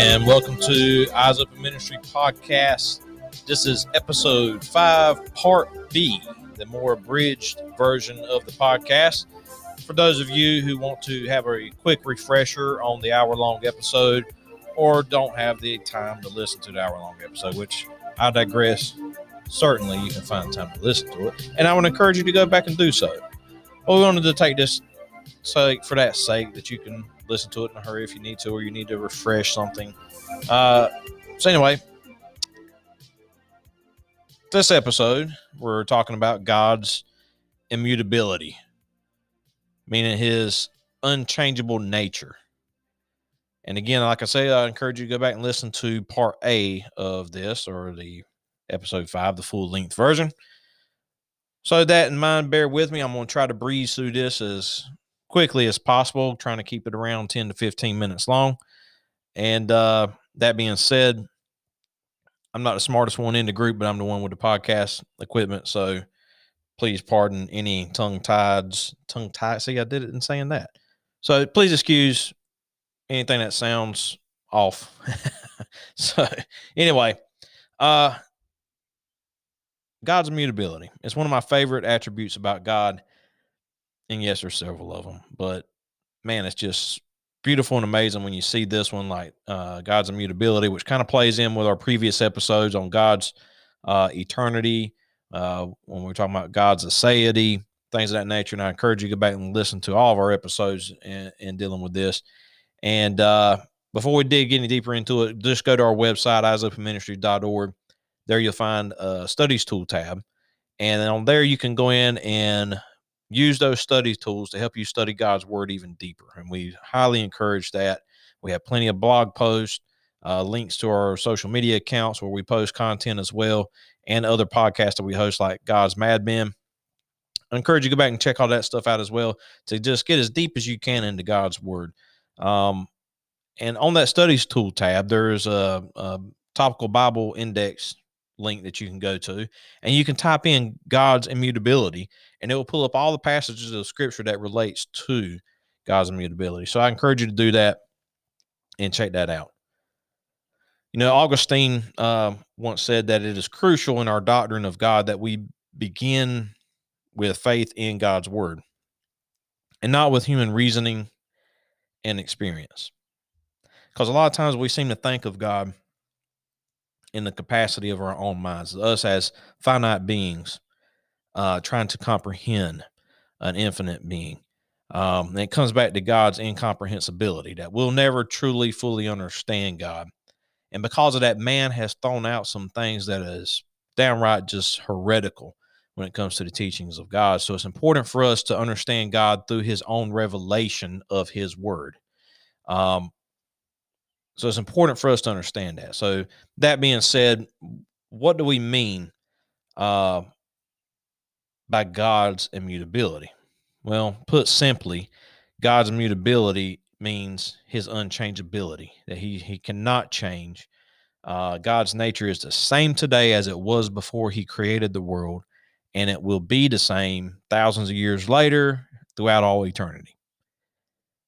and welcome to Eyes Open Ministry podcast. This is episode five, part B, the more abridged version of the podcast. For those of you who want to have a quick refresher on the hour long episode or don't have the time to listen to the hour long episode, which I digress, certainly you can find time to listen to it. And I would encourage you to go back and do so. Well, we wanted to take this sake for that sake that you can listen to it in a hurry if you need to, or you need to refresh something. Uh, so anyway, this episode we're talking about God's immutability, meaning His unchangeable nature. And again, like I say, I encourage you to go back and listen to part A of this or the episode five, the full length version. So that in mind, bear with me. I'm going to try to breeze through this as quickly as possible, trying to keep it around 10 to 15 minutes long. And uh, that being said, I'm not the smartest one in the group, but I'm the one with the podcast equipment. So please pardon any tongue tieds, tongue tied. See, I did it in saying that. So please excuse anything that sounds off. so anyway, uh, God's immutability. It's one of my favorite attributes about God and yes, there's several of them, but man, it's just beautiful and amazing when you see this one, like uh, God's immutability, which kind of plays in with our previous episodes on God's uh, eternity. Uh, when we're talking about God's aseity, things of that nature. And I encourage you to go back and listen to all of our episodes in, in dealing with this. And uh, before we dig any deeper into it, just go to our website, eyesopenministry.org. There you'll find a studies tool tab. And on there, you can go in and use those study tools to help you study God's word even deeper. And we highly encourage that. We have plenty of blog posts, uh, links to our social media accounts where we post content as well, and other podcasts that we host, like God's Mad Men. I encourage you to go back and check all that stuff out as well to just get as deep as you can into God's word. Um, and on that studies tool tab, there's a, a topical Bible index link that you can go to, and you can type in God's immutability, and it will pull up all the passages of scripture that relates to God's immutability. So I encourage you to do that and check that out. You know, Augustine uh, once said that it is crucial in our doctrine of God that we begin with faith in God's word and not with human reasoning and experience. Because a lot of times we seem to think of God in the capacity of our own minds, us as finite beings uh, trying to comprehend an infinite being. Um, and it comes back to God's incomprehensibility that we'll never truly fully understand God. And because of that, man has thrown out some things that is downright just heretical when it comes to the teachings of God. So it's important for us to understand God through his own revelation of his word. Um, so it's important for us to understand that. So that being said, what do we mean uh, by God's immutability? Well, put simply, God's immutability means his unchangeability, that he, he cannot change. Uh, God's nature is the same today as it was before he created the world, and it will be the same thousands of years later throughout all eternity.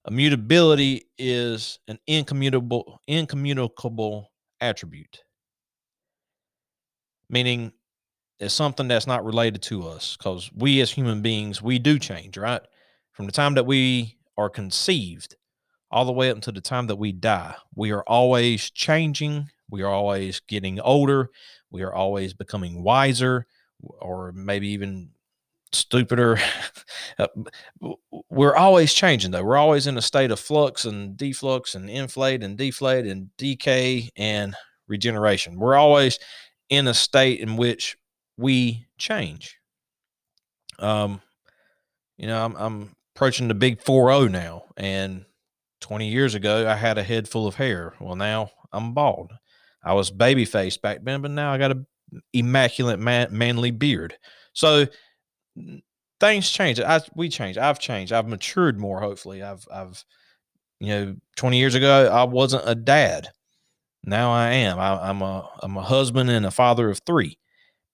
Immutability is an incommunicable, incommunicable attribute, meaning it's something that's not related to us because we as human beings, we do change, right? From the time that we are conceived all the way up until the time that we die, we are always changing. We are always getting older. We are always becoming wiser or maybe even stupider. Uh, we're always changing though. We're always in a state of flux and deflux and inflate and deflate and decay and regeneration. We're always in a state in which we change. Um, you know, I'm, I'm approaching the big 4 now, and 20 years ago, I had a head full of hair. Well, now I'm bald. I was baby faced back then, but now I got a immaculate man, manly beard. So things change. I we change. I've changed. I've matured more. Hopefully, I've I've you know, 20 years ago I wasn't a dad. Now I am. I, am a I'm a husband and a father of three.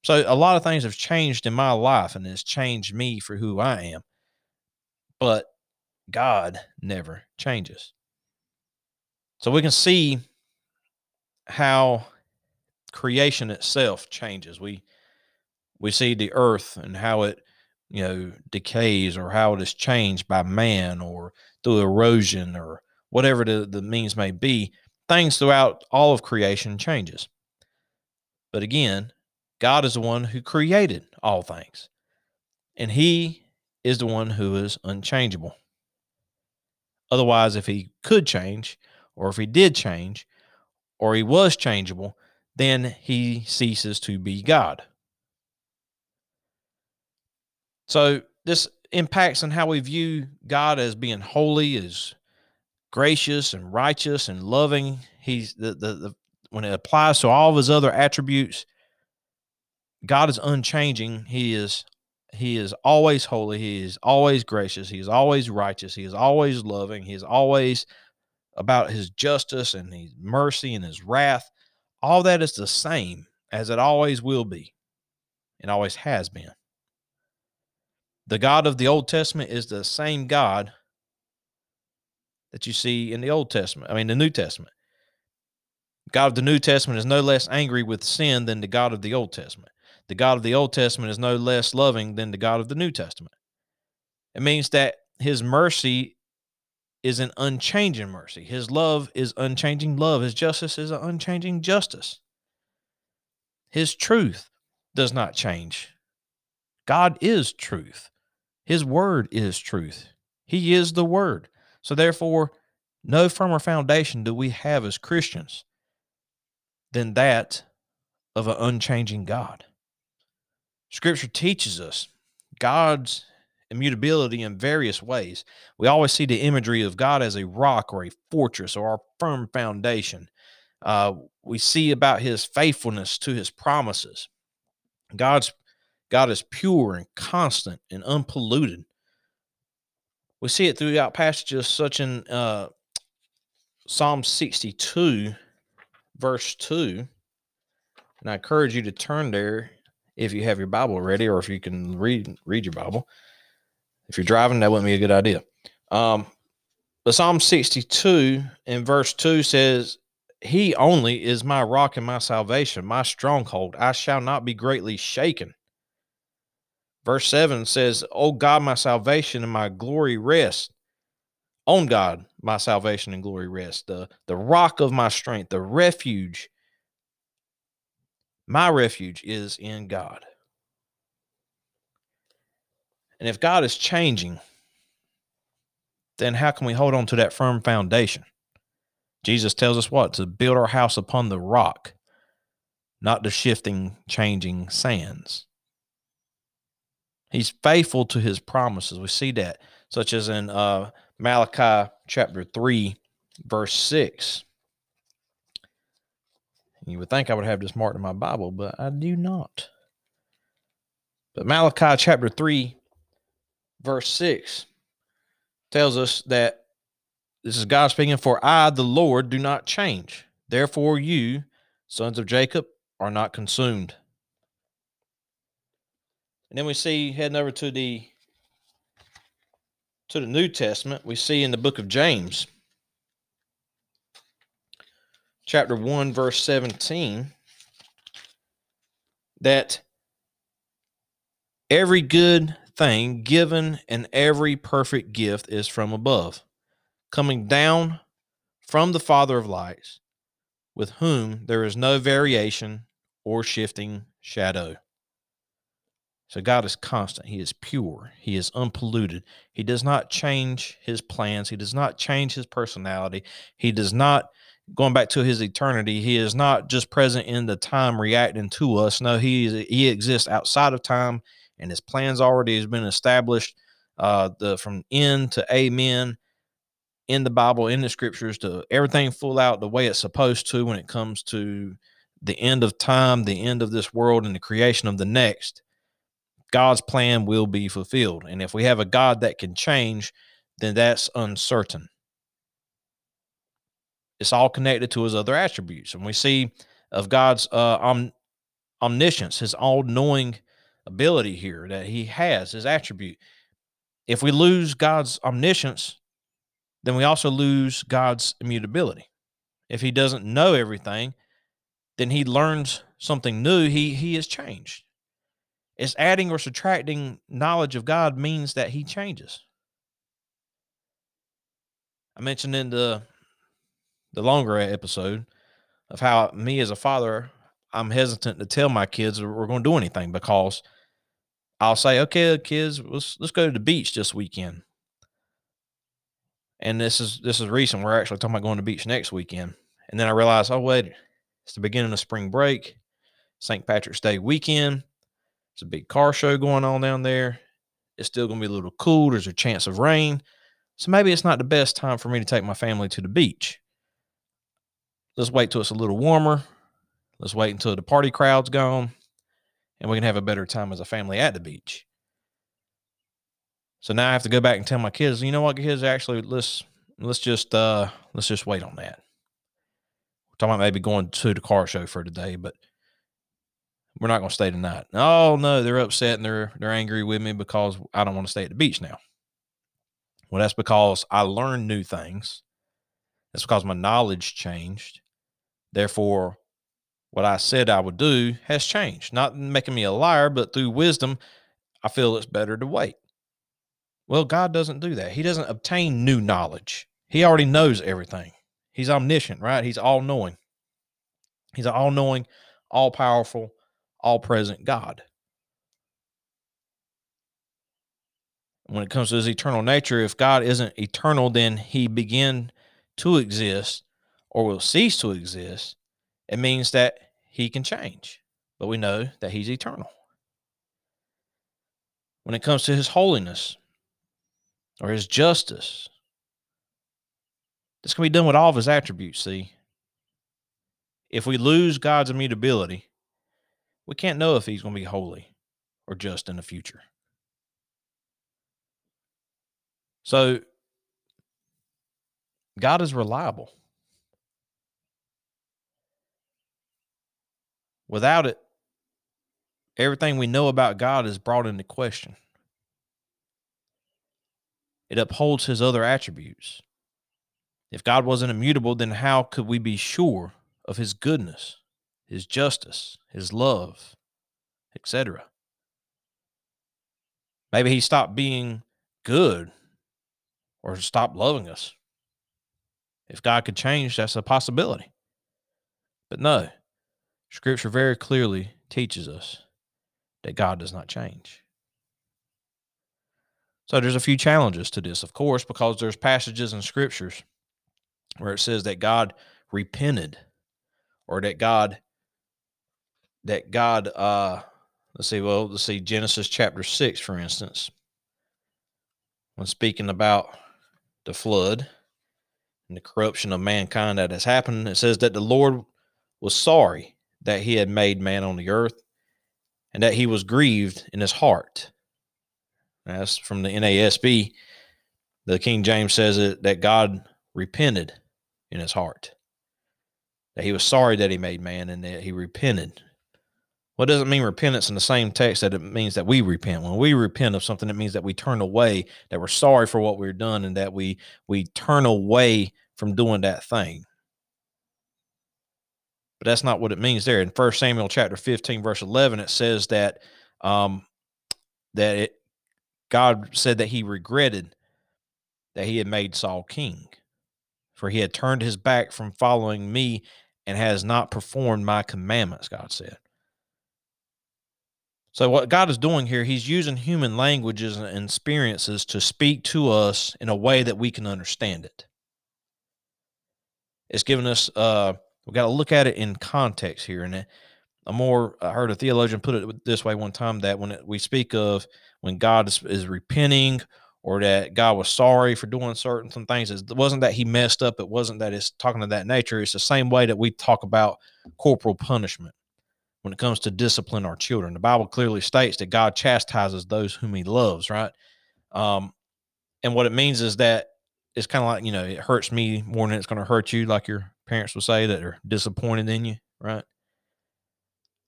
So a lot of things have changed in my life, and it's changed me for who I am. But God never changes. So we can see how creation itself changes. We we see the earth and how it you know decays or how it is changed by man or through erosion or whatever the, the means may be things throughout all of creation changes. But again god is the one who created all things and he is the one who is unchangeable. Otherwise if he could change or if he did change or he was changeable then he ceases to be god so this impacts on how we view God as being holy, as gracious and righteous and loving. He's the, the, the when it applies to all of his other attributes, God is unchanging. He is he is always holy. He is always gracious. He is always righteous. He is always loving. He is always about his justice and his mercy and his wrath. All that is the same as it always will be and always has been. The God of the Old Testament is the same God that you see in the Old Testament, I mean, the New Testament. God of the New Testament is no less angry with sin than the God of the Old Testament. The God of the Old Testament is no less loving than the God of the New Testament. It means that his mercy is an unchanging mercy. His love is unchanging love. His justice is an unchanging justice. His truth does not change. God is truth. His word is truth. He is the word. So, therefore, no firmer foundation do we have as Christians than that of an unchanging God. Scripture teaches us God's immutability in various ways. We always see the imagery of God as a rock or a fortress or a firm foundation. Uh, we see about his faithfulness to his promises. God's God is pure and constant and unpolluted. We see it throughout passages such in uh, Psalm 62, verse 2. And I encourage you to turn there if you have your Bible ready or if you can read read your Bible. If you're driving, that wouldn't be a good idea. Um, but Psalm 62 in verse 2 says, He only is my rock and my salvation, my stronghold. I shall not be greatly shaken. Verse 7 says, O God, my salvation and my glory rest. On God, my salvation and glory rest. The, the rock of my strength, the refuge. My refuge is in God. And if God is changing, then how can we hold on to that firm foundation? Jesus tells us what? To build our house upon the rock, not the shifting, changing sands. He's faithful to his promises. We see that, such as in uh, Malachi chapter 3, verse 6. You would think I would have this marked in my Bible, but I do not. But Malachi chapter 3, verse 6 tells us that this is God speaking, for I, the Lord, do not change. Therefore, you, sons of Jacob, are not consumed. And then we see heading over to the to the New Testament, we see in the book of James, chapter 1, verse 17, that every good thing given and every perfect gift is from above, coming down from the Father of lights, with whom there is no variation or shifting shadow. So God is constant. He is pure. He is unpolluted. He does not change his plans. He does not change his personality. He does not, going back to his eternity, he is not just present in the time reacting to us. No, he, is, he exists outside of time and his plans already has been established uh, the from end to amen in the Bible, in the scriptures, to everything full out the way it's supposed to when it comes to the end of time, the end of this world, and the creation of the next God's plan will be fulfilled. And if we have a God that can change, then that's uncertain. It's all connected to his other attributes. And we see of God's uh, om- omniscience, his all knowing ability here that he has, his attribute. If we lose God's omniscience, then we also lose God's immutability. If he doesn't know everything, then he learns something new. He he has changed. It's adding or subtracting knowledge of God means that he changes. I mentioned in the the longer episode of how me as a father, I'm hesitant to tell my kids we're going to do anything because I'll say, "Okay, uh, kids, let's let's go to the beach this weekend." And this is this is recent. We're actually talking about going to the beach next weekend. And then I realized, oh wait, it's the beginning of spring break, St. Patrick's Day weekend. It's a big car show going on down there. It's still going to be a little cool. There's a chance of rain. So maybe it's not the best time for me to take my family to the beach. Let's wait till it's a little warmer. Let's wait until the party crowd's gone and we can have a better time as a family at the beach. So now I have to go back and tell my kids, you know what, kids, actually let's let's just uh let's just wait on that. We're talking about maybe going to the car show for today, but we're not going to stay tonight. Oh no, they're upset and they're they're angry with me because I don't want to stay at the beach now. Well, that's because I learned new things. That's because my knowledge changed. Therefore, what I said I would do has changed. Not making me a liar, but through wisdom, I feel it's better to wait. Well, God doesn't do that. He doesn't obtain new knowledge. He already knows everything. He's omniscient, right? He's all knowing. He's all knowing, all powerful, all present God. When it comes to his eternal nature, if God isn't eternal, then he begin to exist or will cease to exist. It means that he can change, but we know that he's eternal. When it comes to his holiness or his justice, this can be done with all of his attributes, see? If we lose God's immutability, we can't know if he's going to be holy or just in the future. So, God is reliable. Without it, everything we know about God is brought into question. It upholds his other attributes. If God wasn't immutable, then how could we be sure of his goodness? His justice, his love, etc. Maybe he stopped being good or stopped loving us. If God could change, that's a possibility. But no, Scripture very clearly teaches us that God does not change. So there's a few challenges to this, of course, because there's passages in scriptures where it says that God repented or that God that God, uh, let's see, well, let's see, Genesis chapter 6, for instance, when speaking about the flood and the corruption of mankind that has happened, it says that the Lord was sorry that he had made man on the earth and that he was grieved in his heart. That's from the NASB. The King James says it that God repented in his heart. That he was sorry that he made man and that he repented what doesn't mean repentance in the same text that it means that we repent. When we repent of something, it means that we turn away, that we're sorry for what we've done, and that we we turn away from doing that thing. But that's not what it means there. In First Samuel chapter 15, verse 11, it says that um, that it, God said that he regretted that he had made Saul king, for he had turned his back from following me and has not performed my commandments, God said. So, what God is doing here, He's using human languages and experiences to speak to us in a way that we can understand it. It's given us, uh, we've got to look at it in context here. And a more, I heard a theologian put it this way one time that when we speak of when God is, is repenting or that God was sorry for doing certain some things, it wasn't that He messed up. It wasn't that it's talking of that nature. It's the same way that we talk about corporal punishment when it comes to discipline our children. The Bible clearly states that God chastises those whom he loves, right? Um, and what it means is that it's kind of like, you know, it hurts me more than it's going to hurt you, like your parents would say that are disappointed in you, right?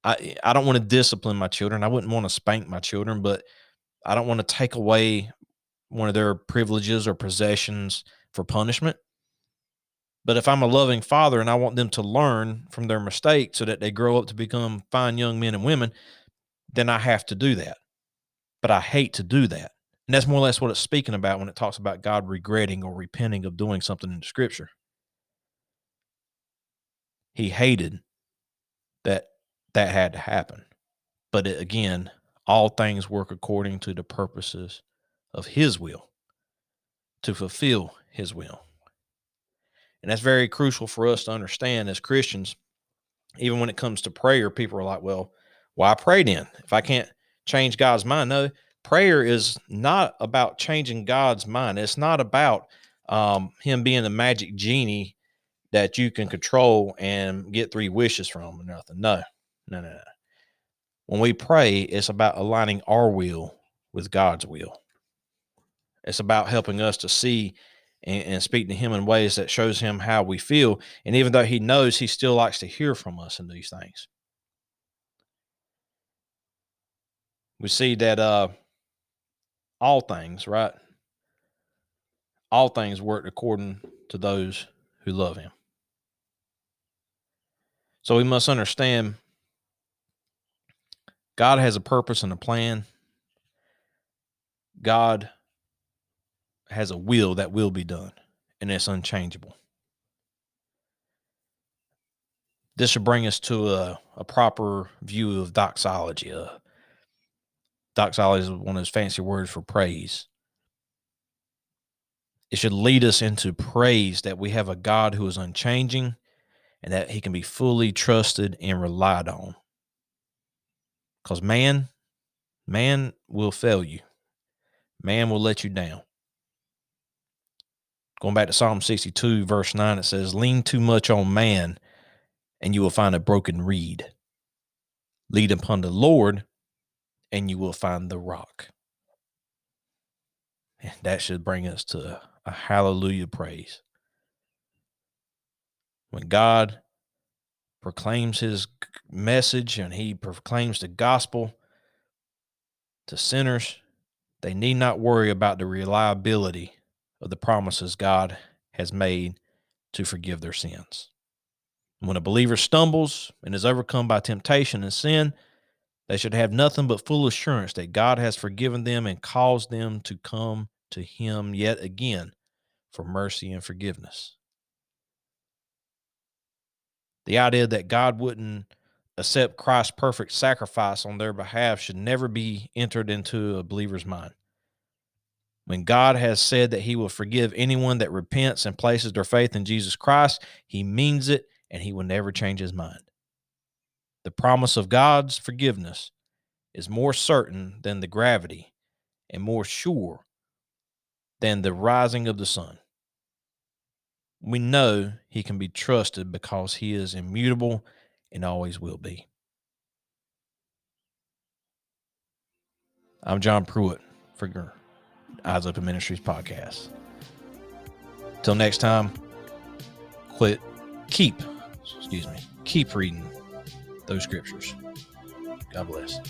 I I don't want to discipline my children. I wouldn't want to spank my children, but I don't want to take away one of their privileges or possessions for punishment. But if I'm a loving father and I want them to learn from their mistakes so that they grow up to become fine young men and women, then I have to do that. But I hate to do that. And that's more or less what it's speaking about when it talks about God regretting or repenting of doing something in the scripture. He hated that that had to happen. But it, again, all things work according to the purposes of his will to fulfill his will. And that's very crucial for us to understand as Christians. Even when it comes to prayer, people are like, well, why pray then? If I can't change God's mind. No, prayer is not about changing God's mind. It's not about um, Him being the magic genie that you can control and get three wishes from or nothing. No, no, no, no. When we pray, it's about aligning our will with God's will. It's about helping us to see and, and speak to him in ways that shows him how we feel. And even though he knows, he still likes to hear from us in these things. We see that uh all things, right? All things work according to those who love him. So we must understand God has a purpose and a plan. God has a will that will be done, and it's unchangeable. This should bring us to a, a proper view of doxology. Uh, doxology is one of those fancy words for praise. It should lead us into praise that we have a God who is unchanging and that he can be fully trusted and relied on. Because man, man will fail you, man will let you down. Going back to Psalm 62, verse 9, it says, Lean too much on man, and you will find a broken reed. Lead upon the Lord, and you will find the rock. And that should bring us to a hallelujah praise. When God proclaims his message and he proclaims the gospel to sinners, they need not worry about the reliability of the promises God has made to forgive their sins. When a believer stumbles and is overcome by temptation and sin, they should have nothing but full assurance that God has forgiven them and caused them to come to Him yet again for mercy and forgiveness. The idea that God wouldn't accept Christ's perfect sacrifice on their behalf should never be entered into a believer's mind. When God has said that he will forgive anyone that repents and places their faith in Jesus Christ, he means it and he will never change his mind. The promise of God's forgiveness is more certain than the gravity and more sure than the rising of the sun. We know he can be trusted because he is immutable and always will be. I'm John Pruitt for Eyes Open Ministries podcast. Till next time, quit, keep, excuse me, keep reading those scriptures. God bless.